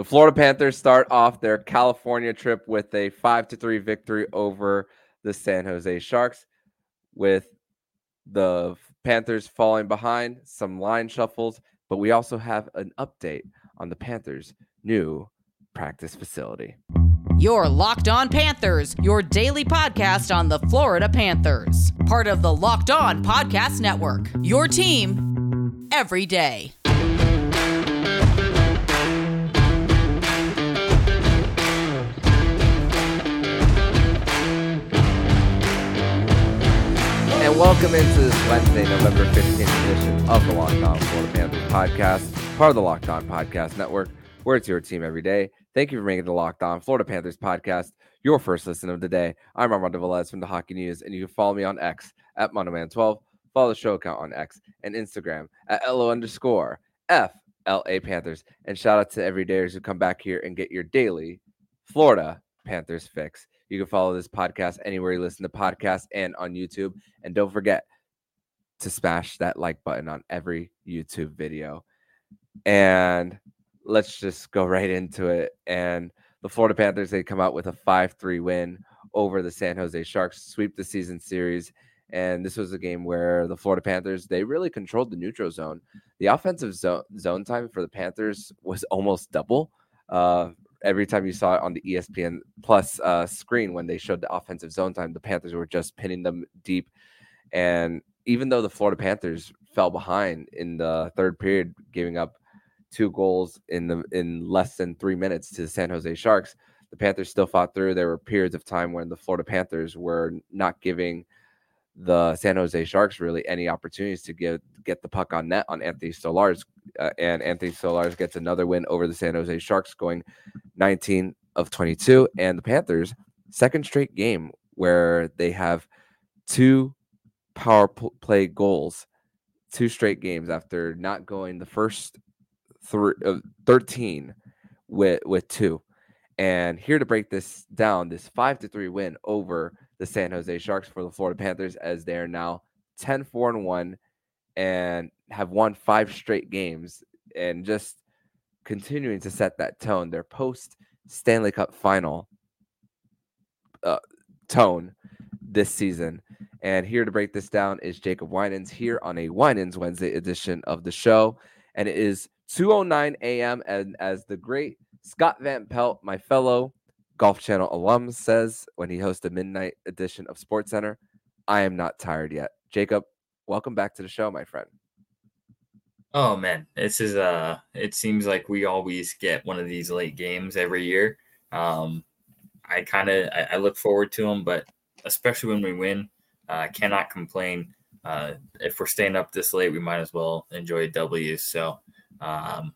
The Florida Panthers start off their California trip with a 5 to 3 victory over the San Jose Sharks with the Panthers falling behind, some line shuffles, but we also have an update on the Panthers' new practice facility. Your Locked On Panthers, your daily podcast on the Florida Panthers. Part of the Locked On Podcast Network. Your team every day. And welcome into this Wednesday, November 15th edition of the Locked On Florida Panthers podcast, part of the Locked On Podcast Network, where it's your team every day. Thank you for making the Locked On Florida Panthers podcast your first listen of the day. I'm Armando Velez from the Hockey News, and you can follow me on X at Mandoman12. Follow the show account on X and Instagram at LO underscore FLA Panthers. And shout out to everydayers who come back here and get your daily Florida Panthers fix. You can follow this podcast anywhere you listen to podcasts and on YouTube. And don't forget to smash that like button on every YouTube video. And let's just go right into it. And the Florida Panthers, they come out with a 5 3 win over the San Jose Sharks, sweep the season series. And this was a game where the Florida Panthers, they really controlled the neutral zone. The offensive zone, zone time for the Panthers was almost double. Uh, every time you saw it on the ESPN Plus uh, screen when they showed the offensive zone time, the Panthers were just pinning them deep. And even though the Florida Panthers fell behind in the third period, giving up two goals in the in less than three minutes to the San Jose Sharks, the Panthers still fought through. There were periods of time when the Florida Panthers were not giving the San Jose Sharks really any opportunities to get get the puck on net on Anthony Stolarz, uh, and Anthony Stolarz gets another win over the San Jose Sharks, going 19 of 22, and the Panthers second straight game where they have two power play goals, two straight games after not going the first three, uh, 13 with with two. And here to break this down, this five to three win over the San Jose Sharks for the Florida Panthers, as they are now 10 4 and 1 and have won five straight games and just continuing to set that tone. Their post Stanley Cup final uh, tone this season. And here to break this down is Jacob Winans here on a Winans Wednesday edition of the show. And it is 2:09 a.m. and as the great Scott Van Pelt, my fellow Golf Channel alum, says when he hosts the midnight edition of Sports Center, I am not tired yet. Jacob, welcome back to the show, my friend. Oh man, this is uh it seems like we always get one of these late games every year. Um I kind of I, I, look forward to them, but especially when we win, uh, I uh, cannot complain. Uh, if we're staying up this late, we might as well enjoy a W. So um,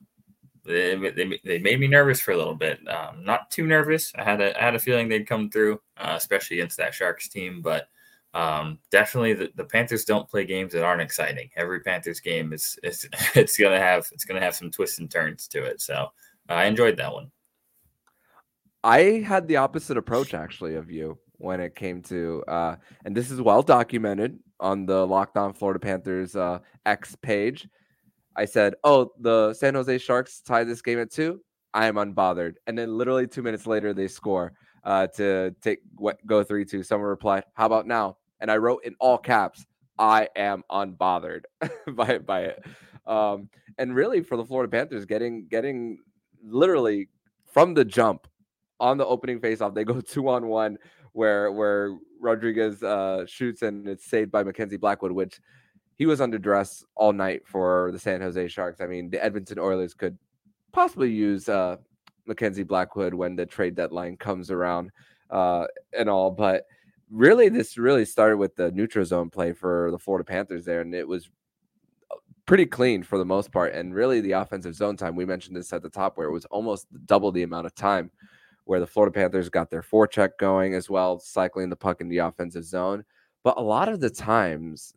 they, they, they made me nervous for a little bit. Um, not too nervous. I had a I had a feeling they'd come through, uh, especially against that Sharks team. But um, definitely, the, the Panthers don't play games that aren't exciting. Every Panthers game is, is it's gonna have it's gonna have some twists and turns to it. So uh, I enjoyed that one. I had the opposite approach actually of you when it came to, uh, and this is well documented on the Locked On Florida Panthers uh, X page. I said, "Oh, the San Jose Sharks tied this game at two. I am unbothered." And then literally two minutes later, they score uh, to take what go three two. Someone replied, "How about now?" And I wrote in all caps, "I am unbothered by by it." Um, and really, for the Florida Panthers, getting getting literally from the jump on the opening faceoff, they go two on one where where Rodrigues uh, shoots and it's saved by Mackenzie Blackwood, which he was under dress all night for the San Jose Sharks. I mean, the Edmonton Oilers could possibly use uh, Mackenzie Blackwood when the trade deadline comes around uh, and all, but really, this really started with the neutral zone play for the Florida Panthers there, and it was uh, pretty clean for the most part. And really, the offensive zone time we mentioned this at the top, where it was almost double the amount of time where the Florida Panthers got their forecheck going as well, cycling the puck in the offensive zone. But a lot of the times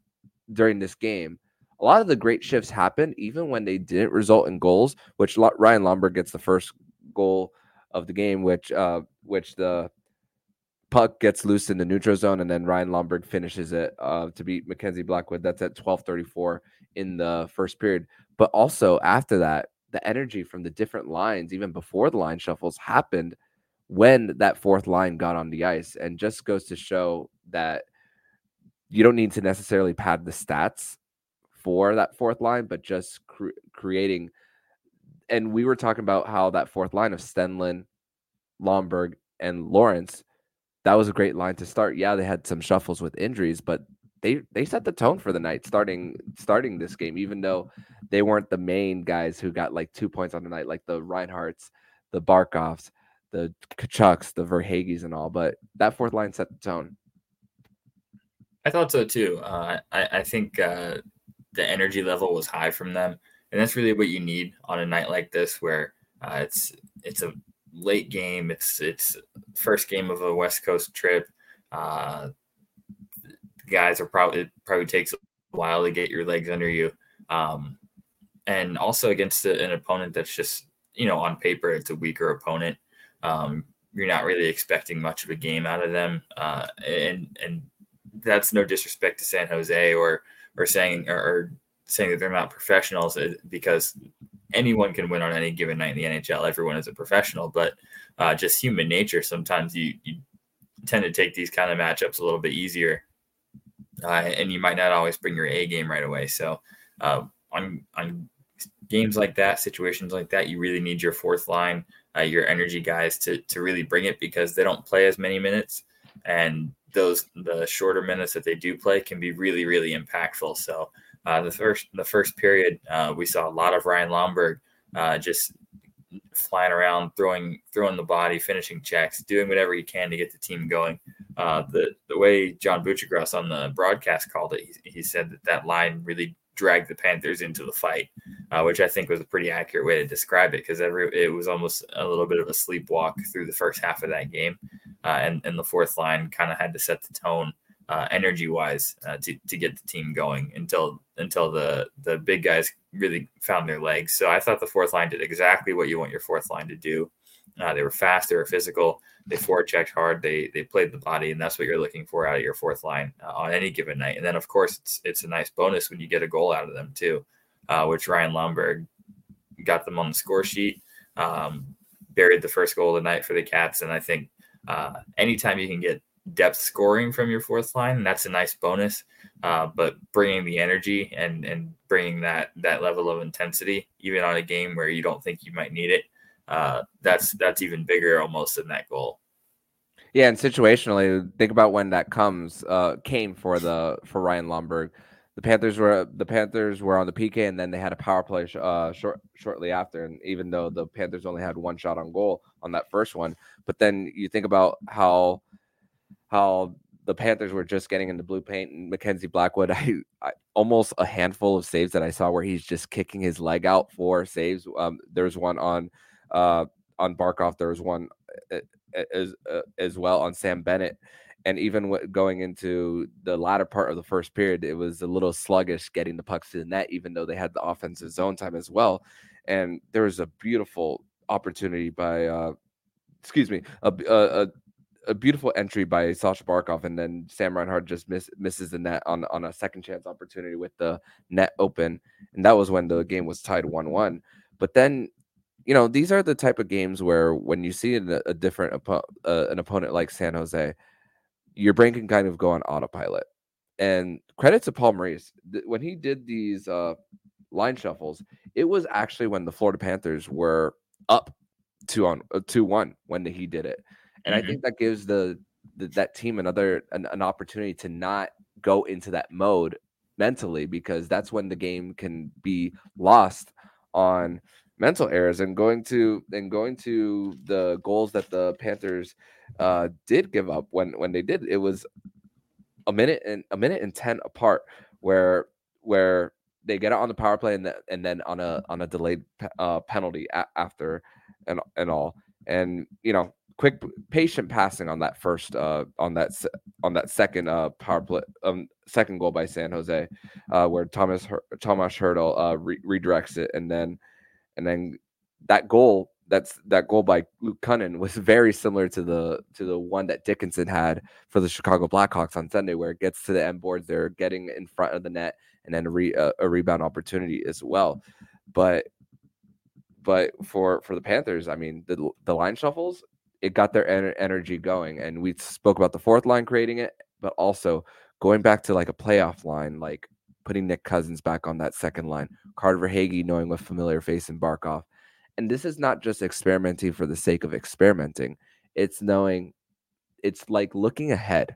during this game, a lot of the great shifts happened even when they didn't result in goals, which Ryan Lomberg gets the first goal of the game, which uh, which the puck gets loose in the neutral zone, and then Ryan Lomberg finishes it uh, to beat Mackenzie Blackwood. That's at 12:34 in the first period. But also after that, the energy from the different lines, even before the line shuffles, happened when that fourth line got on the ice, and just goes to show that you don't need to necessarily pad the stats for that fourth line, but just cre- creating. And we were talking about how that fourth line of Stenlund, Lomberg, and Lawrence, that was a great line to start. Yeah, they had some shuffles with injuries, but they they set the tone for the night starting starting this game, even though they weren't the main guys who got like two points on the night, like the Reinharts, the Barkovs, the Tkachuks, the Verhaeghes, and all. But that fourth line set the tone. I thought so too. Uh, I, I think uh, the energy level was high from them, and that's really what you need on a night like this, where uh, it's it's a late game. It's it's first game of a West Coast trip. Uh, guys are probably it probably takes a while to get your legs under you, um, and also against a, an opponent that's just you know on paper it's a weaker opponent. Um, you're not really expecting much of a game out of them, uh, and and that's no disrespect to San Jose or or saying or, or saying that they're not professionals uh, because anyone can win on any given night in the NHL. Everyone is a professional, but uh, just human nature. Sometimes you, you tend to take these kind of matchups a little bit easier, uh, and you might not always bring your A game right away. So uh, on on games like that, situations like that, you really need your fourth line, uh, your energy guys to to really bring it because they don't play as many minutes, and those the shorter minutes that they do play can be really really impactful. So uh, the first the first period uh, we saw a lot of Ryan Lomberg uh, just flying around, throwing throwing the body, finishing checks, doing whatever he can to get the team going. Uh, the the way John Buccigross on the broadcast called it, he, he said that that line really dragged the Panthers into the fight, uh, which I think was a pretty accurate way to describe it because every it was almost a little bit of a sleepwalk through the first half of that game, uh, and and the fourth line kind of had to set the tone uh, energy wise uh, to to get the team going until until the the big guys really found their legs. So I thought the fourth line did exactly what you want your fourth line to do. Uh, they were fast, they were physical, they forechecked hard, they they played the body, and that's what you're looking for out of your fourth line uh, on any given night. And then of course it's it's a nice bonus when you get a goal out of them too, uh, which Ryan Lomberg got them on the score sheet, um, buried the first goal of the night for the Cats, and I think uh, anytime you can get depth scoring from your fourth line, that's a nice bonus. Uh, but bringing the energy and and bringing that that level of intensity, even on a game where you don't think you might need it, uh, that's that's even bigger almost than that goal. Yeah, and situationally, think about when that comes uh, came for the for Ryan Lomberg. The Panthers were the Panthers were on the PK, and then they had a power play uh, short, shortly after. And even though the Panthers only had one shot on goal on that first one, but then you think about how how the Panthers were just getting into blue paint and Mackenzie Blackwood. I, I, almost a handful of saves that I saw where he's just kicking his leg out for saves. Um, there's one on uh, on Barkov. There was one uh, uh, as uh, as well on Sam Bennett. And even going into the latter part of the first period, it was a little sluggish getting the pucks to the net, even though they had the offensive zone time as well. And there was a beautiful opportunity by, uh, excuse me, a, a, a beautiful entry by Sasha Barkov, and then Sam Reinhart just miss, misses the net on on a second chance opportunity with the net open, and that was when the game was tied one one. But then, you know, these are the type of games where when you see a, a different uh, an opponent like San Jose, your brain can kind of go on autopilot. And credit to Paul Maurice when he did these uh, line shuffles, it was actually when the Florida Panthers were up two on uh, two one when he did it and mm-hmm. I think that gives the, the that team another an, an opportunity to not go into that mode mentally because that's when the game can be lost on mental errors and going to and going to the goals that the Panthers uh, did give up when when they did. It was a minute and a minute and 10 apart where where they get it on the power play and, the, and then on a on a delayed uh, penalty a- after and and all. And you know quick patient passing on that first uh on that on that second uh power play um second goal by San Jose uh where Tomas Tomas Hertl uh re- redirects it and then and then that goal that's that goal by Luke Kunin was very similar to the to the one that Dickinson had for the Chicago Blackhawks on Sunday where it gets to the end boards they're getting in front of the net and then a, re, uh, a rebound opportunity as well. But but for for the Panthers, I mean, the the line shuffles, it got their en- energy going, and we spoke about the fourth line creating it, but also going back to like a playoff line, like putting Nick Cousins back on that second line, Carter Verhaeghe knowing a familiar face in Barkov, and this is not just experimenting for the sake of experimenting; it's knowing, it's like looking ahead.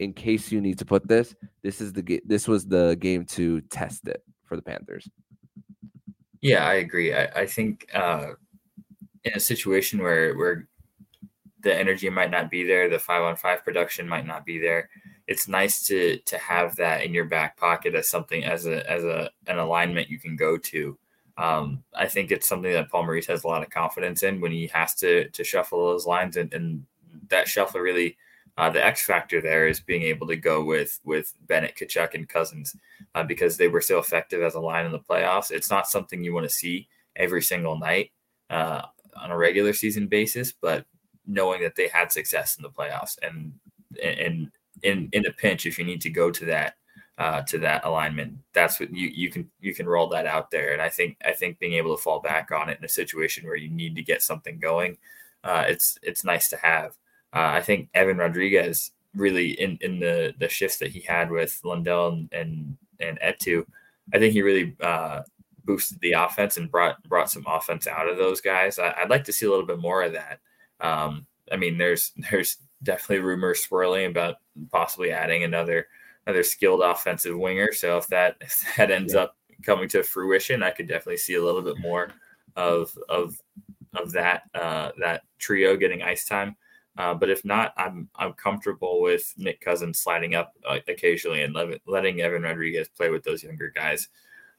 In case you need to put this, this is the ga- this was the game to test it for the Panthers. Yeah, I agree. I, I think uh, in a situation where where the energy might not be there, the five on five production might not be there. It's nice to to have that in your back pocket as something as a as a an alignment you can go to. Um, I think it's something that Paul Maurice has a lot of confidence in when he has to to shuffle those lines, and, and that shuffle really uh, the X factor there is being able to go with with Bennett, Tkachuk, and Cousins uh, because they were so effective as a line in the playoffs. It's not something you want to see every single night uh, on a regular season basis, but knowing that they had success in the playoffs and and in in a pinch, if you need to go to that uh, to that alignment, that's what you you can you can roll that out there. And I think I think being able to fall back on it in a situation where you need to get something going, uh, it's it's nice to have. Uh, I think Evan Rodrigues really in, in the the shifts that he had with Lundell and and, and Eetu, I think he really uh, boosted the offense and brought brought some offense out of those guys. I, would like to see a little bit more of that. Um, I mean, there's there's definitely rumors swirling about possibly adding another another skilled offensive winger. So if that if that ends yeah. up coming to fruition, I could definitely see a little bit more of of of that uh, that trio getting ice time. Uh, but if not, I'm I'm comfortable with Nick Cousins sliding up uh, occasionally and le- letting Evan Rodrigues play with those younger guys,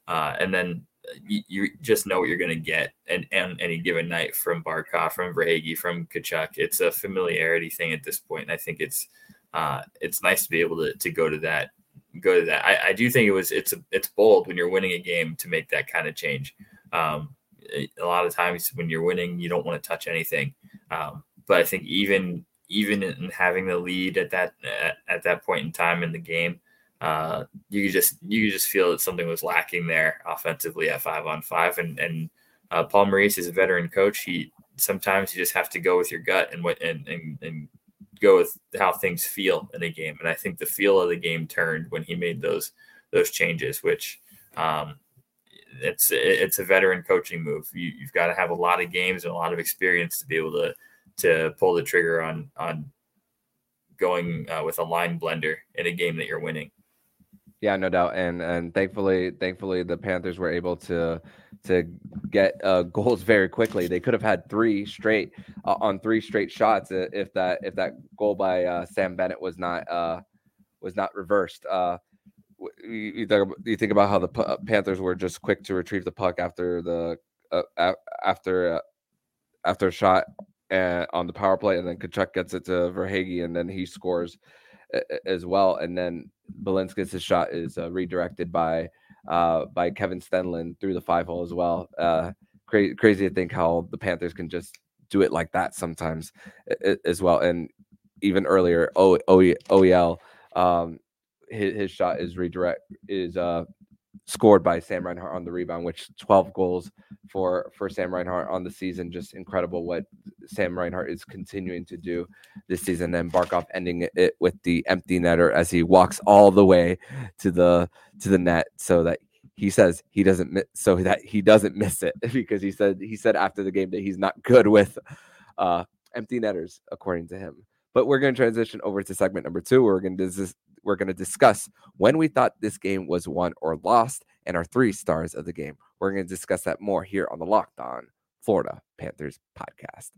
uh, and then you, just know what you're going to get and and any given night from Barkov, from Verhaeghe, from Tkachuk. It's a familiarity thing at this point, and I think it's uh, it's nice to be able to to go to that go to that. I, I do think it was it's a, it's bold when you're winning a game to make that kind of change. Um, a lot of times when you're winning, you don't want to touch anything. Um, but I think even even in having the lead at that at, at that point in time in the game, uh, you just you just feel that something was lacking there offensively at five on five. And and uh, Paul Maurice is a veteran coach. He sometimes you just have to go with your gut and what and, and and go with how things feel in a game. And I think the feel of the game turned when he made those those changes, which um, it's it's a veteran coaching move. You, have got to have a lot of games and a lot of experience to be able to to pull the trigger on on going uh, with a line blender in a game that you're winning. Yeah, no doubt, and and thankfully, thankfully, the Panthers were able to to get uh, goals very quickly. They could have had three straight uh, on three straight shots if that if that goal by uh, Sam Bennett was not uh, was not reversed. Uh, you, think, you think about how the uh, Panthers were just quick to retrieve the puck after the after after a shot and on the power play, and then Tkachuk gets it to Verhaeghe, and then he scores as well. And then Balinskis's shot is uh, redirected by uh, by Kevin Stenlund through the five hole as well. Uh, cra- crazy to think how the Panthers can just do it like that sometimes as well. And even earlier, o- o- OEL, um, his, his shot is redirect is uh scored by Sam Reinhart on the rebound, which 12 goals for for Sam Reinhart on the season. Just incredible what Sam Reinhart is continuing to do this season. And Barkov ending it with the empty netter as he walks all the way to the to the net, so that he says he doesn't miss, so that he doesn't miss it because he said he said after the game that he's not good with uh, empty netters, according to him. But we're going to transition over to segment number two. Where We're going to dis- we're going to discuss when we thought this game was won or lost and our three stars of the game. We're going to discuss that more here on the Locked On Florida Panthers podcast.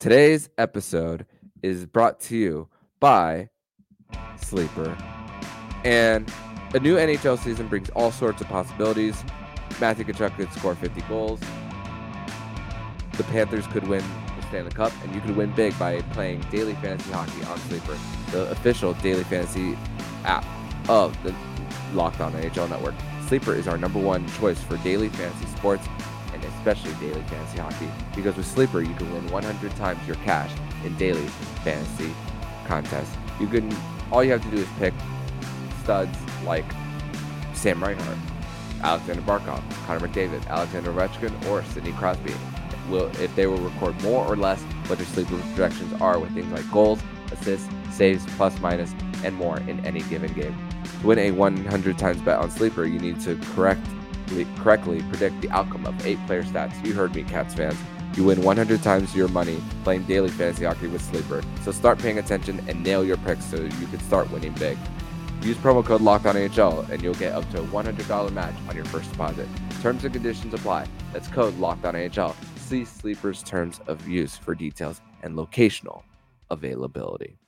Today's episode is brought to you by Sleeper. And a new NHL season brings all sorts of possibilities. Matthew Tkachuk could score 50 goals the Panthers could win Stanley Cup, and you could win big by playing daily fantasy hockey on Sleeper, the official daily fantasy app of the Locked On NHL Network. Sleeper is our number one choice for daily fantasy sports and especially daily fantasy hockey because with Sleeper you can win 100 times your cash in daily fantasy contests. You can all you have to do is pick studs like Sam Reinhart, Alexander Barkov, Connor McDavid, Alexander Ovechkin, or Sidney Crosby. Will if they will record more or less what their sleeper projections are with things like goals, assists, saves, plus minus, and more in any given game. To win a 100 times bet on sleeper, you need to correctly correctly predict the outcome of eight player stats. You heard me, Cats fans. You win 100 times your money playing daily fantasy hockey with Sleeper. So start paying attention and nail your picks so you can start winning big. Use promo code LOCKEDONNHL and you'll get up to a $100 match on your first deposit. Terms and conditions apply. That's code LOCKEDONNHL. See Sleeper's terms of use for details and locational availability.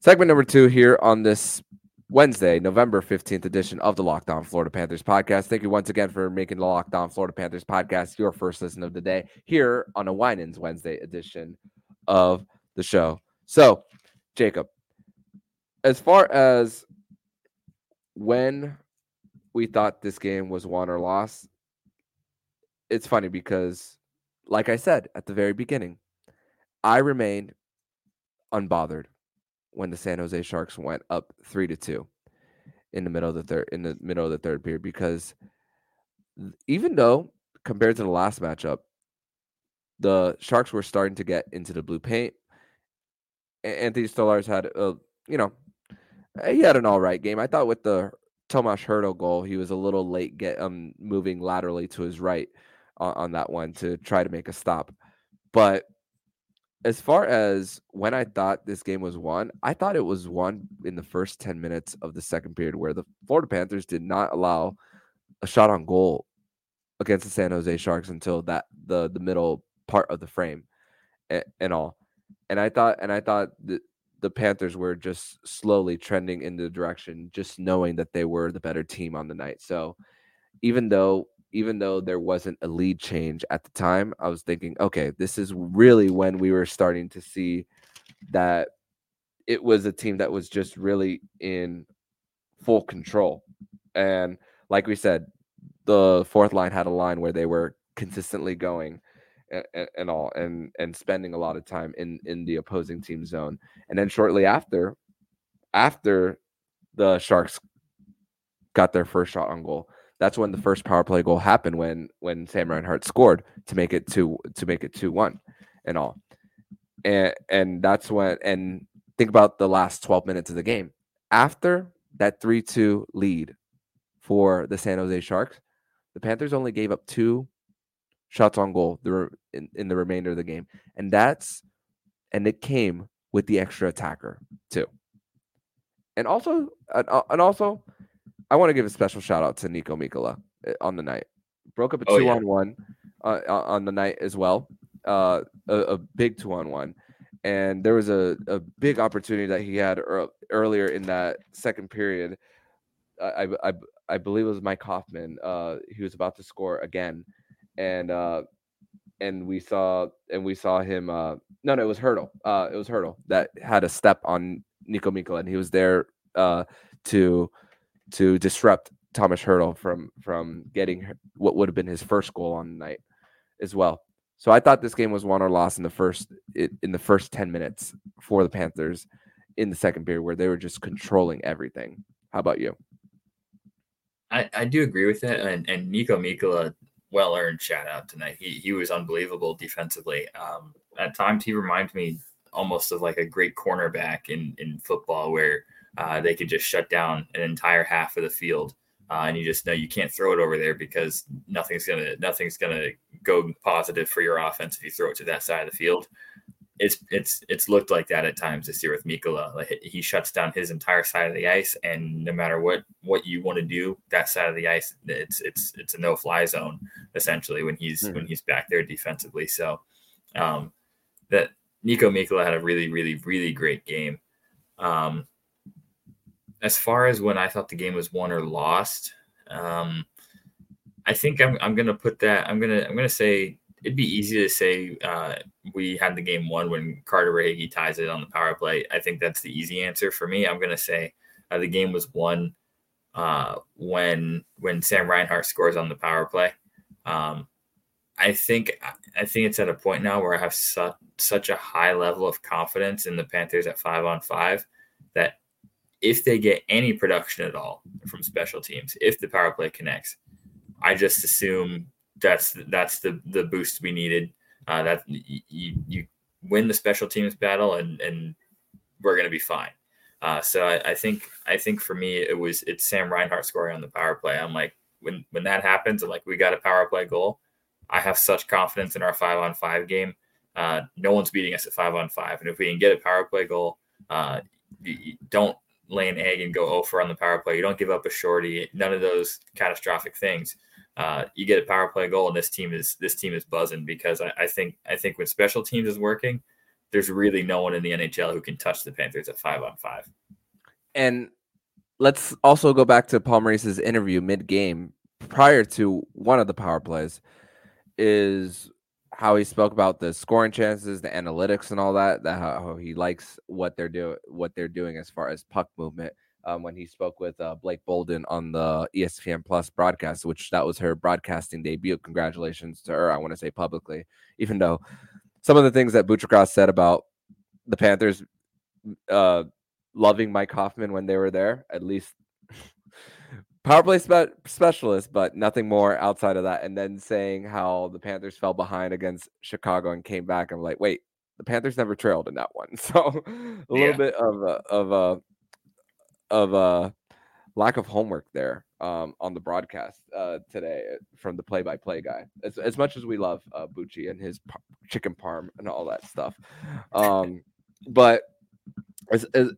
Segment number two here on this Wednesday, November 15th edition of the Locked On Florida Panthers podcast. Thank you once again for making the Locked On Florida Panthers podcast your first listen of the day here on a Winans Wednesday edition of the show. So, Jacob, as far as when we thought this game was won or lost, it's funny because, like I said at the very beginning, I remained unbothered when the San Jose Sharks went up three to two in the middle of the third in the middle of the third period because even though compared to the last matchup, the Sharks were starting to get into the blue paint. Anthony Stolarz had a you know he had an all right game. I thought with the Tomas Hertl goal, he was a little late get um moving laterally to his right on, on that one to try to make a stop. But as far as when I thought this game was won, I thought it was won in the first 10 minutes of the second period, where the Florida Panthers did not allow a shot on goal against the San Jose Sharks until that the the middle part of the frame and, and all. And I thought and I thought the the Panthers were just slowly trending in the direction, just knowing that they were the better team on the night. So even though even though there wasn't a lead change at the time, I was thinking, okay, this is really when we were starting to see that it was a team that was just really in full control. And like we said, the fourth line had a line where they were consistently going and, and all and and spending a lot of time in in the opposing team zone. And then shortly after after the Sharks got their first shot on goal, that's when the first power play goal happened when when Sam Reinhart scored to make it two to make it two one and all. And and that's when and think about the last 12 minutes of the game. After that 3-2 lead for the San Jose Sharks, the Panthers only gave up two shots on goal in, in the remainder of the game. And that's and it came with the extra attacker too. And also and uh, also I want to give a special shout out to Niko Mikkola eh, on the night. Broke up a oh, two yeah. on one uh, on the night as well. Uh, a, a, big two on one. And there was a, a big opportunity that he had er- earlier in that second period. I, I, I believe it was Mike Hoffman. Uh, he was about to score again, and uh, and we saw and we saw him. Uh, no, no, it was Hertl. Uh, it was Hertl that had a step on Niko Mikkola, and he was there uh, to to disrupt Tomas Hertl from from getting what would have been his first goal on the night as well. So I thought this game was won or lost in the first in the first 10 minutes for the Panthers in the second period where they were just controlling everything. How about you? I, I do agree with that. And, and Niko Mikkola, well earned shout out tonight. He, he was unbelievable defensively. Um, at times, he reminds me almost of like a great cornerback in, in football where uh, they could just shut down an entire half of the field. Uh, and you just know you can't throw it over there because nothing's gonna nothing's gonna go positive for your offense if you throw it to that side of the field. It's it's it's looked like that at times this year with Mikkola. Like he shuts down his entire side of the ice, and no matter what what you want to do, that side of the ice, it's it's it's a no fly zone essentially when he's mm-hmm. when he's back there defensively. So um, that Niko Mikkola had a really really really great game. Um, as far as when I thought the game was won or lost, um, I think I'm, I'm gonna put that. I'm gonna I'm gonna say it'd be easy to say uh, we had the game won when Carter Verhaeghe ties it on the power play. I think that's the easy answer for me. I'm gonna say uh, the game was won uh, when when Sam Reinhart scores on the power play. Um, I think I think it's at a point now where I have su- such a high level of confidence in the Panthers at five on five that if they get any production at all from special teams, if the power play connects, I just assume that's that's the the boost we needed. Uh, that you you win the special teams battle and and we're gonna be fine. Uh, so I, I, think I think for me it was it's Sam Reinhart scoring on the power play. I'm like when when that happens, I'm like we got a power play goal. I have such confidence in our five on five game. Uh, no one's beating us at five on five, and if we can get a power play goal, uh, don't lay an egg and go over on the power play. You don't give up a shorty. None of those catastrophic things. Uh, you get a power play goal, and this team is this team is buzzing because I, I think I think when special teams is working, there's really no one in the NHL who can touch the Panthers at five on five. And let's also go back to Paul Maurice's interview mid game prior to one of the power plays is how he spoke about the scoring chances, the analytics, and all that. That how he likes what they're doing, what they're doing as far as puck movement. Um, when he spoke with uh, Blake Bolden on the ESPN Plus broadcast, which that was her broadcasting debut. Congratulations to her. I want to say publicly, even though some of the things that Buccigross said about the Panthers uh, loving Mike Hoffman when they were there, at least power play spe- specialist, but nothing more outside of that. And then saying how the Panthers fell behind against Chicago and came back. I'm like, wait, the Panthers never trailed in that one. So a little bit of a, of a of a lack of homework there um, on the broadcast uh, today from the play-by-play guy. As, as much as we love uh, Bucci and his par- chicken parm and all that stuff, um, but as, as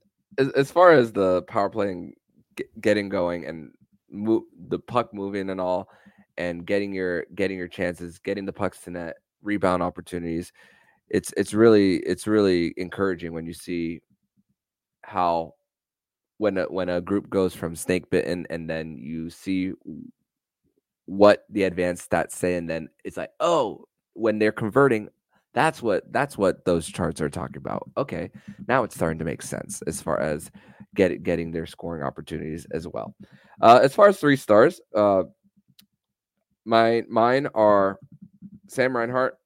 as far as the power playing getting going and move the puck moving and all and getting your getting your chances getting the pucks to net rebound opportunities. It's it's really it's really encouraging when you see how when a when a group goes from snake bitten and then you see what the advanced stats say and then it's like oh when they're converting that's what that's what those charts are talking about. Okay now it's starting to make sense as far as get getting their scoring opportunities as well uh, as far as three stars uh, my mine are sam reinhart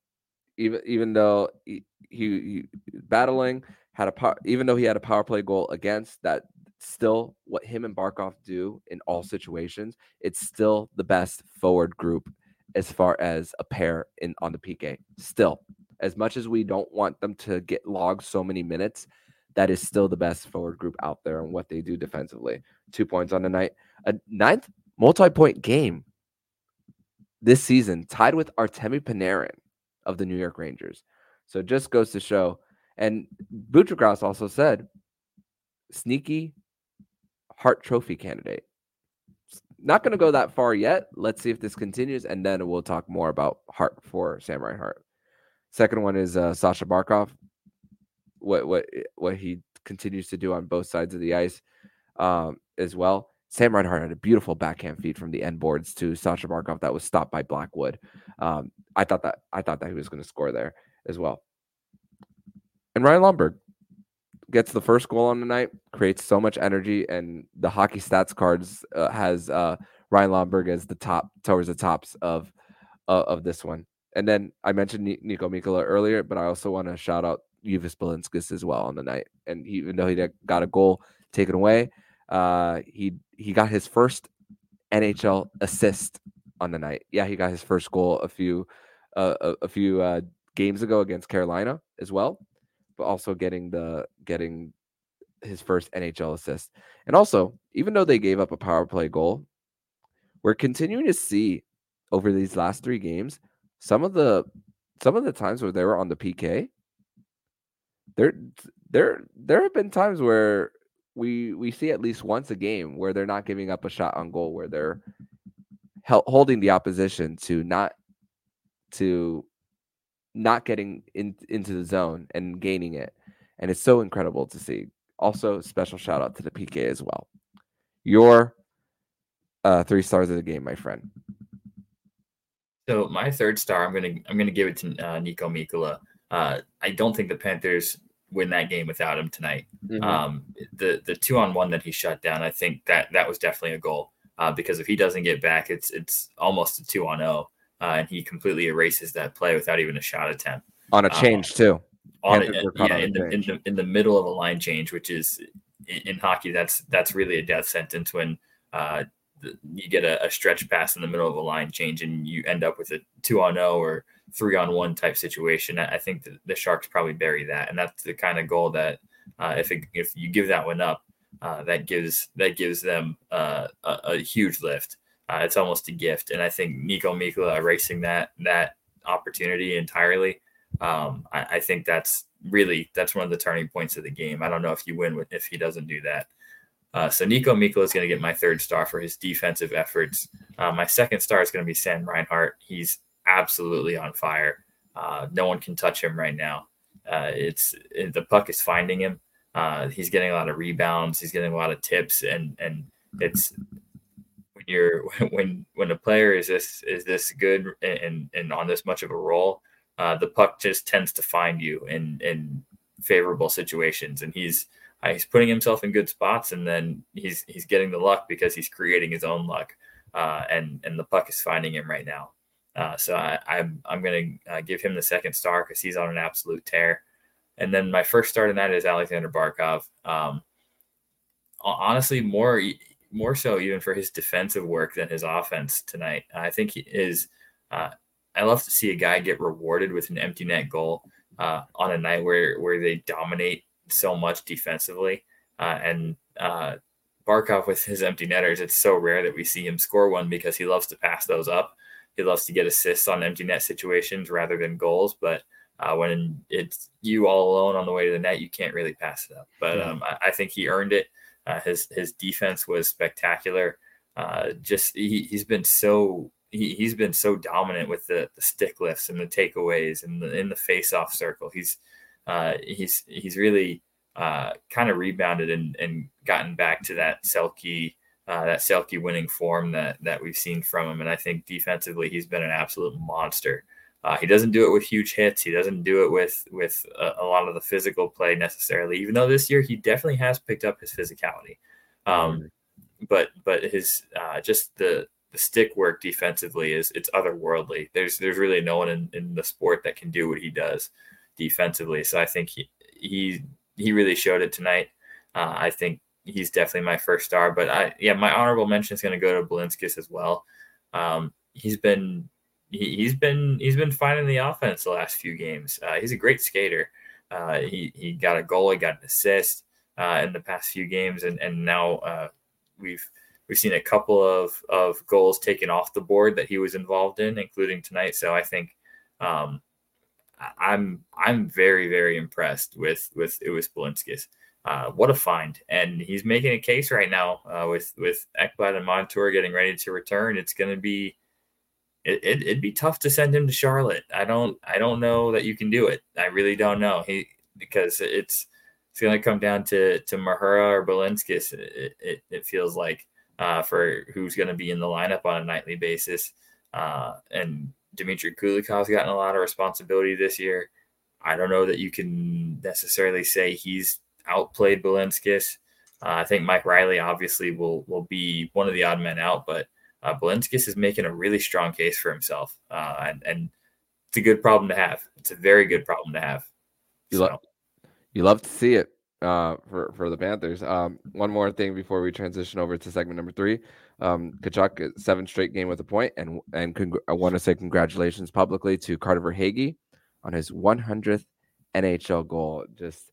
even even though he, he, he battling had a power, even though he had a power play goal against that still what him and Barkov do in all situations. It's still the best forward group as far as a pair in on the PK. Still, as much as we don't want them to get logged so many minutes, that is still the best forward group out there and what they do defensively. Two points on the night, a ninth multi-point game this season, tied with Artemi Panarin of the New York Rangers. So it just goes to show. And Buccigross also said, sneaky Hart Trophy candidate. Not going to go that far yet. Let's see if this continues, and then we'll talk more about Hart for Sam Reinhart. Second one is uh, Sasha Barkov. What what what he continues to do on both sides of the ice um, as well. Sam Reinhart had a beautiful backhand feed from the end boards to Sasha Barkov that was stopped by Blackwood. Um, I thought that I thought that he was going to score there as well. And Ryan Lomberg, gets the first goal on the night, creates so much energy, and the hockey stats cards uh, has uh, Ryan Lomberg as the top towards the tops of uh, of this one. And then I mentioned Niko Mikkola earlier, but I also want to shout out Uvis Balinskis as well on the night. And even though he got a goal taken away, uh, he he got his first NHL assist on the night. Yeah, he got his first goal a few uh, a, a, few uh, games ago against Carolina as well but also getting the getting his first NHL assist. And also, even though they gave up a power play goal, we're continuing to see over these last three games some of the some of the times where they were on the PK. There, there, there have been times where we we see at least once a game where they're not giving up a shot on goal, where they're holding the opposition to not to not getting in, into the zone and gaining it. And it's so incredible to see. Also, special shout out to the PK as well. Your uh, three stars of the game, my friend. So my third star, I'm gonna I'm gonna give it to uh, Niko Mikkola. Uh, I don't think the Panthers win that game without him tonight. Mm-hmm. Um, the the two on one that he shut down, I think that that was definitely a goal. Uh, because if he doesn't get back, it's it's almost a two on zero. Oh uh, and he completely erases that play without even a shot attempt on a change um, too. On it, yeah, in the, in the in the middle of a line change, which is in, in hockey, that's that's really a death sentence when uh, you get a, a, stretch pass in the middle of a line change and you end up with a two on zero or three on one type situation. I think the, Sharks probably bury that, and that's the kind of goal that uh, if it, if you give that one up, uh, that gives that gives them uh, a, a, huge lift. Uh, it's almost a gift, and I think Niko Mikkola erasing that that opportunity entirely. Um, I, I, think that's really that's one of the turning points of the game. I don't know if you win with, if he doesn't do that. Uh, so Niko Mikkola is going to get my third star for his defensive efforts. Uh, my second star is going to be Sam Reinhart. He's absolutely on fire. Uh, no one can touch him right now. Uh, it's it, the puck is finding him. Uh, he's getting a lot of rebounds. He's getting a lot of tips, and and it's when you're when when a player is this is this good and and on this much of a roll, uh, the puck just tends to find you in in favorable situations, and he's uh, he's putting himself in good spots, and then he's he's getting the luck because he's creating his own luck, uh, and and the puck is finding him right now. Uh, so I, I'm I'm going to uh, give him the second star because he's on an absolute tear. And then my first start in that is Alexander Barkov. Um, honestly, more more so even for his defensive work than his offense tonight. I think he is. Uh, I love to see a guy get rewarded with an empty net goal uh, on a night where where they dominate so much defensively. Uh, and uh, Barkov with his empty netters, it's so rare that we see him score one because he loves to pass those up. He loves to get assists on empty net situations rather than goals. But uh, when it's you all alone on the way to the net, you can't really pass it up. But um, I, I, think he earned it. Uh, his his defense was spectacular. Uh, just he, has been so he, he's been so dominant with the, the stick lifts and the takeaways and the, in the face off circle. He's uh, he's he's really uh, kind of rebounded and, and gotten back to that Selke uh, that Selke winning form that that we've seen from him. And I think defensively, he's been an absolute monster. Uh, he doesn't do it with huge hits. He doesn't do it with with a, a, lot of the physical play necessarily. Even though this year he definitely has picked up his physicality, um, mm-hmm. but but his uh, just the the stick work defensively is it's otherworldly. There's there's really no one in, in the sport that can do what he does defensively. So I think he he he really showed it tonight. Uh, I think he's definitely my first star. But I yeah, my honorable mention is going to go to Balinskis as well. Um, he's been he, has been he's been finding the offense the last few games. Uh, he's a great skater. Uh, he he got a goal, he got an assist uh, in the past few games, and and now uh, we've we've seen a couple of of goals taken off the board that he was involved in, including tonight. So I think um, I'm I'm very very impressed with with Uvis Balinskis. Uh, what a find! And he's making a case right now uh, with with Ekblad and Montour getting ready to return. It's going to be it, it, would be tough to send him to Charlotte. I don't I don't know that you can do it. I really don't know. He because it's it's going to come down to to Mahura or Balinskis. It, it, it feels like uh, for who's going to be in the lineup on a nightly basis. Uh, and Dmitry Kulikov's gotten a lot of responsibility this year. I don't know that you can necessarily say he's outplayed Balinskis. Uh, I think Mike Reilly obviously will will be one of the odd men out, but uh, Balinskis is making a really strong case for himself, uh, and, and it's a good problem to have. It's a very good problem to have. You, so. love, you love to see it uh, for for the Panthers. Um, one more thing before we transition over to segment number three. Um, Tkachuk seven straight game with a point, and and congr- I want to say congratulations publicly to Carter Verhaeghe on his 100th NHL goal. Just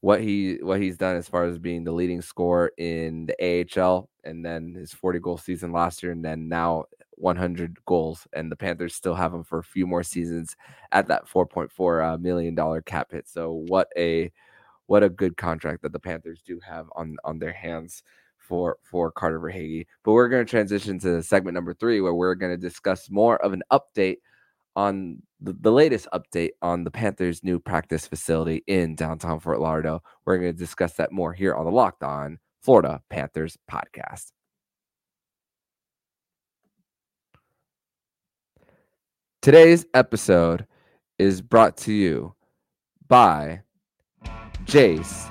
what he what he's done as far as being the leading scorer in the AHL, and then his 40 goal season last year, and then now 100 goals, and the Panthers still have him for a few more seasons at that 4.4 uh, million dollar cap hit. So what a what a good contract that the Panthers do have on on their hands for for Carter Verhaeghe. But we're going to transition to segment number three, where we're going to discuss more of an update on the, the latest update on the Panthers' new practice facility in downtown Fort Lauderdale. We're going to discuss that more here on the Locked On Florida Panthers podcast. Today's episode is brought to you by Jase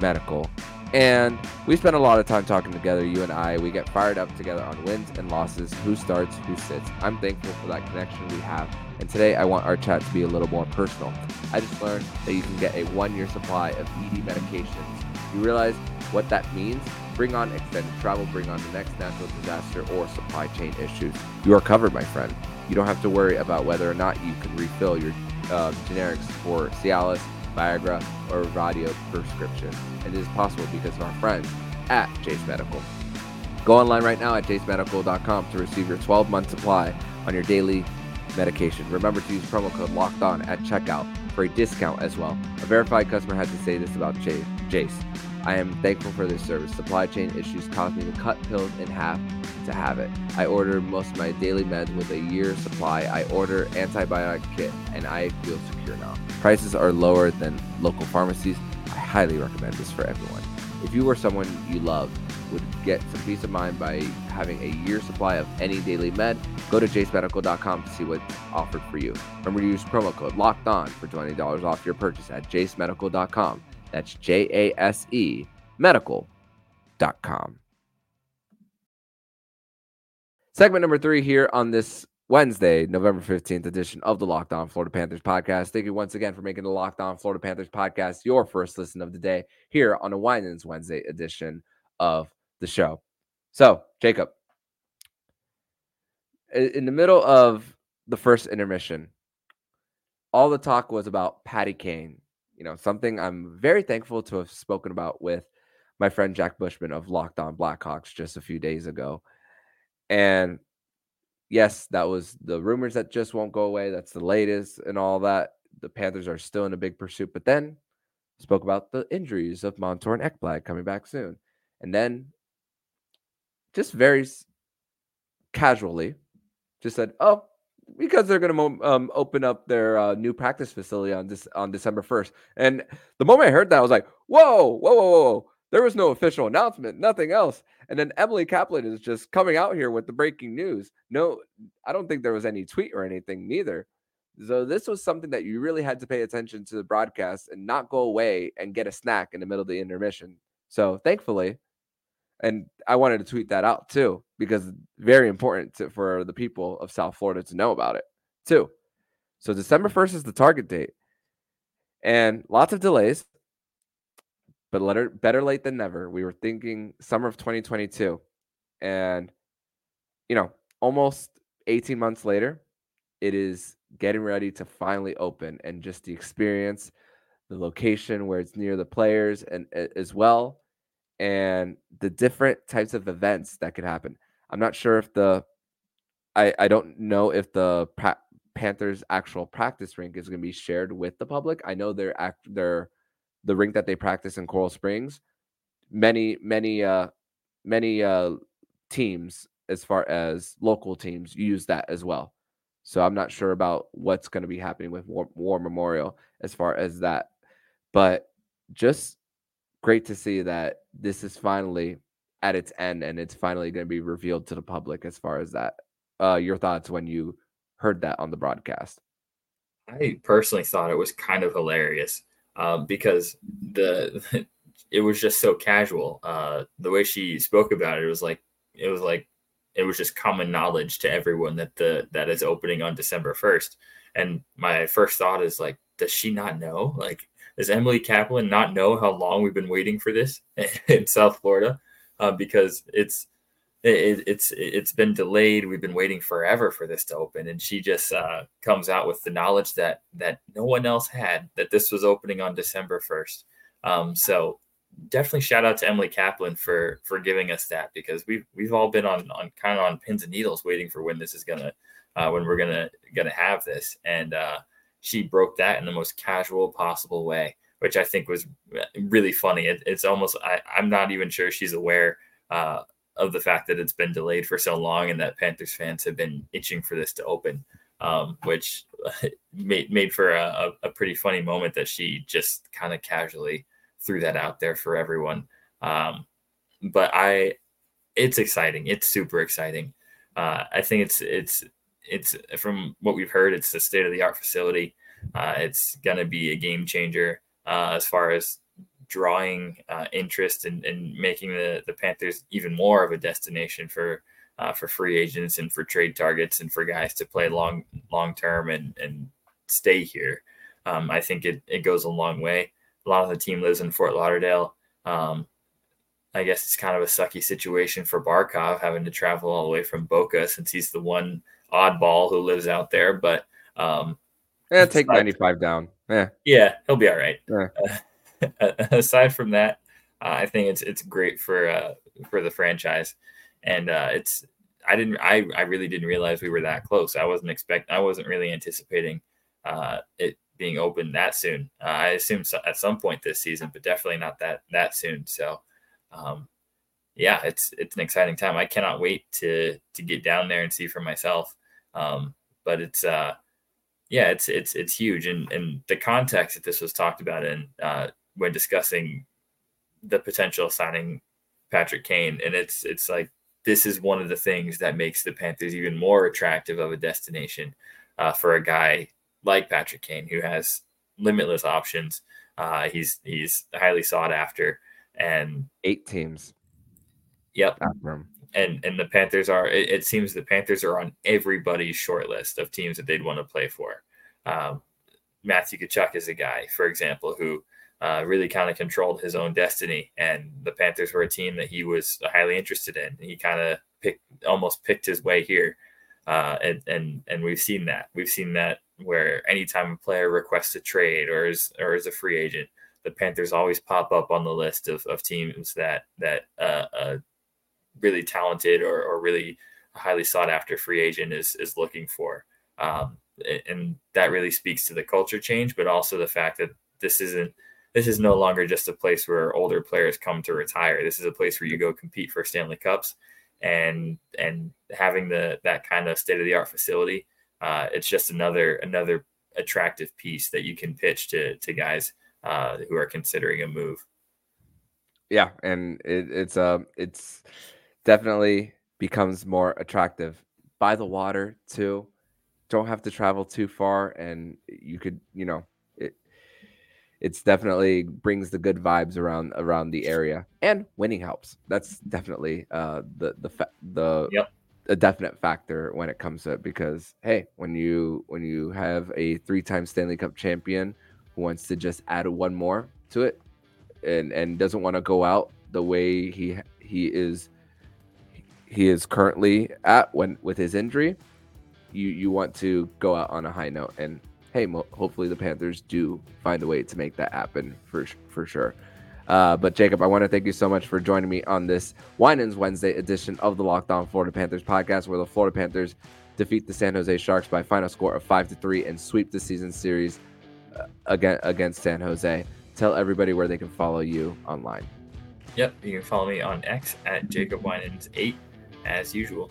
Medical and we spend a lot of time talking together, you and I. We get fired up together on wins and losses, who starts, who sits. I'm thankful for that connection we have. And today I want our chat to be a little more personal. I just learned that you can get a one year supply of ED medications You realize what that means? Bring on extended travel, bring on the next natural disaster or supply chain issues. You are covered, my friend. You don't have to worry about whether or not you can refill your uh, generics for Cialis, Viagra, or radio prescription. And it is possible because of our friends at Jase Medical. Go online right now at jasemedical.com to receive your 12 month supply on your daily medication. Remember to use promo code locked on at checkout for a discount as well. A verified customer had to say this about Jase. I am thankful for this service. Supply chain issues caused me to cut pills in half to have it. I order most of my daily meds with a year supply. I order antibiotic kit and I feel secure now. Prices are lower than local pharmacies. I highly recommend this for everyone. If you or someone you love would get some peace of mind by having a year supply of any daily med, go to jasemedical.com to see what's offered for you. Remember to use promo code LOCKED ON for $20 off your purchase at jasemedical.com. That's J A S E medical.com. Segment number three here on this Wednesday, November 15th edition of the Locked On Florida Panthers podcast. Thank you once again for making the Locked On Florida Panthers podcast your first listen of the day here on a Winans Wednesday edition of the show. So, Jacob, in the middle of the first intermission, all the talk was about Patty Kane. You know, something I'm very thankful to have spoken about with my friend Jack Bushman of Locked On Blackhawks just a few days ago. And yes, that was the rumors that just won't go away. That's the latest and all that. The Panthers are still in a big pursuit, but then spoke about the injuries of Montour and Ekblad coming back soon. And then just very casually just said, "Oh, because they're going to um, open up their uh, new practice facility on this on December 1st." And the moment I heard that, I was like, "Whoa, whoa, whoa, whoa!" There was no official announcement, nothing else. And then Emily Kaplan is just coming out here with the breaking news. No, I don't think there was any tweet or anything, neither. So this was something that you really had to pay attention to the broadcast and not go away and get a snack in the middle of the intermission. So thankfully, and I wanted to tweet that out too because very important to, for the people of South Florida to know about it too. So December mm-hmm. 1st is the target date. And lots of delays but letter, better late than never. We were thinking summer of 2022. And, you know, almost 18 months later, it is getting ready to finally open. And just the experience, the location where it's near the players and as well, and the different types of events that could happen. I'm not sure if the, I, I don't know if the pra- Panthers actual practice rink is going to be shared with the public. I know they're act, they're the rink that they practice in Coral Springs, many, many, uh, many uh, teams, as far as local teams, use that as well. So I'm not sure about what's going to be happening with War, War Memorial as far as that, but just great to see that this is finally at its end and it's finally going to be revealed to the public as far as that. Uh, your thoughts when you heard that on the broadcast? I personally thought it was kind of hilarious um, because the it was just so casual. Uh, the way she spoke about it, it was like it was like it was just common knowledge to everyone that the that is opening on December first. And my first thought is like, does she not know? Like, does Emily Kaplan not know how long we've been waiting for this in South Florida? Uh, because it's it, it's it's been delayed. We've been waiting forever for this to open, and she just uh, comes out with the knowledge that that no one else had that this was opening on December first. Um, so definitely shout out to Emily Kaplan for for giving us that because we've we've all been on on kind of on pins and needles waiting for when this is gonna uh, when we're gonna gonna have this, and uh, she broke that in the most casual possible way, which I think was really funny. It, it's almost I, I'm not even sure she's aware. Uh, of the fact that it's been delayed for so long and that Panthers fans have been itching for this to open, um, which made made for a, a, pretty funny moment that she just kind of casually threw that out there for everyone. Um, but I, it's exciting. It's super exciting. Uh, I think it's it's it's from what we've heard, it's a state of the art facility. Uh, it's gonna be a game changer uh, as far as drawing uh, interest and in, in, making the, the Panthers even more of a destination for uh, for free agents and for trade targets and for guys to play long long term and and stay here. Um, I think it, it goes a long way. A lot of the team lives in Fort Lauderdale. Um, I guess it's kind of a sucky situation for Barkov having to travel all the way from Boca since he's the one oddball who lives out there. But um, yeah, take ninety five down. Yeah, yeah, he'll be all right. Yeah. Aside from that, uh, I think it's it's great for uh, for the franchise, and uh, it's I didn't I I really didn't realize we were that close. I wasn't expect I wasn't really anticipating uh, it being open that soon. Uh, I assumed so, at some point this season, but definitely not that that soon. So, um, yeah, it's it's an exciting time. I cannot wait to to get down there and see for myself. Um, but it's uh, yeah, it's it's it's huge, and and the context that this was talked about in uh, when discussing the potential signing Patrick Kane, and it's it's like this is one of the things that makes the Panthers even more attractive of a destination uh, for a guy like Patrick Kane, who has limitless options. Uh, he's he's highly sought after, and eight teams. Yep. And and the Panthers are. It, it, seems the Panthers are on everybody's short list of teams that they'd want to play for. Um, Matthew Tkachuk is a guy, for example, who uh, really kind of controlled his own destiny, and the Panthers were a team that he was highly interested in. He kind of picked, almost picked his way here, uh, and and and we've seen that. We've seen that where anytime a player requests a trade or is or is a free agent, the Panthers always pop up on the list of, of teams that that uh, uh, really talented or, or really highly sought after free agent is is looking for. Um, and that really speaks to the culture change, but also the fact that this isn't this is no longer just a place where older players come to retire. This is a place where you go compete for Stanley Cups, and and having the that kind of state of the art facility uh, it's just another another attractive piece that you can pitch to to guys uh, who are considering a move. Yeah, and it, it's uh it's definitely becomes more attractive by the water too. Don't have to travel too far, and you could you know. It's definitely brings the good vibes around around the area, and winning helps. That's definitely uh the the the yep a definite factor when it comes to it because hey, when you when you have a three-time Stanley Cup champion who wants to just add one more to it and and doesn't want to go out the way he he is he is currently at when with his injury, you you want to go out on a high note and hey, mo- hopefully the Panthers do find a way to make that happen for for sure. Uh, but Jacob, I want to thank you so much for joining me on this Winans Wednesday edition of the Locked On Florida Panthers podcast, where the Florida Panthers defeat the San Jose Sharks by final score of five to three and sweep the season series uh, again against San Jose. Tell everybody where they can follow you online. Yep, you can follow me on X at Jacob Winans eight as usual.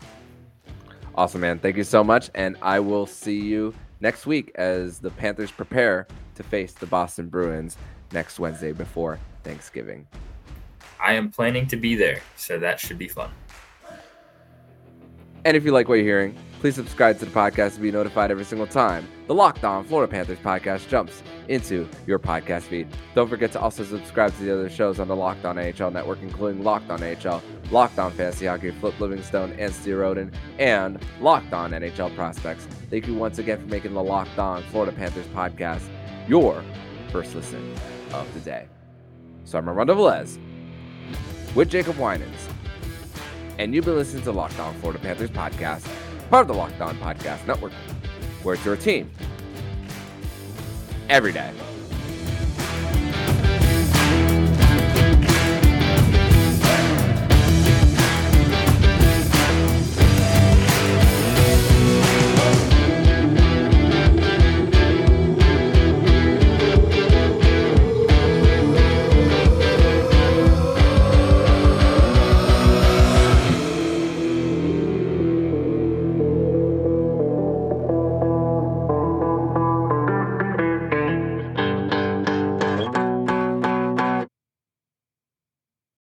Awesome, man. Thank you so much, and I will see you next week as the Panthers prepare to face the Boston Bruins next Wednesday before Thanksgiving. I am planning to be there, so that should be fun. And if you like what you're hearing, please subscribe to the podcast to be notified every single time the Locked On Florida Panthers podcast jumps into your podcast feed. Don't forget to also subscribe to the other shows on the Locked On NHL network, including Locked On NHL, Locked On Fantasy Hockey, Flip Livingstone, and Steve Roden, and Locked On NHL Prospects. Thank you once again for making the Locked On Florida Panthers podcast your first listen of the day. So I'm Armando Velez with Jacob Winans. And you've been listening to Locked On Florida Panthers podcast, part of the Locked On Podcast Network, where it's your team every day.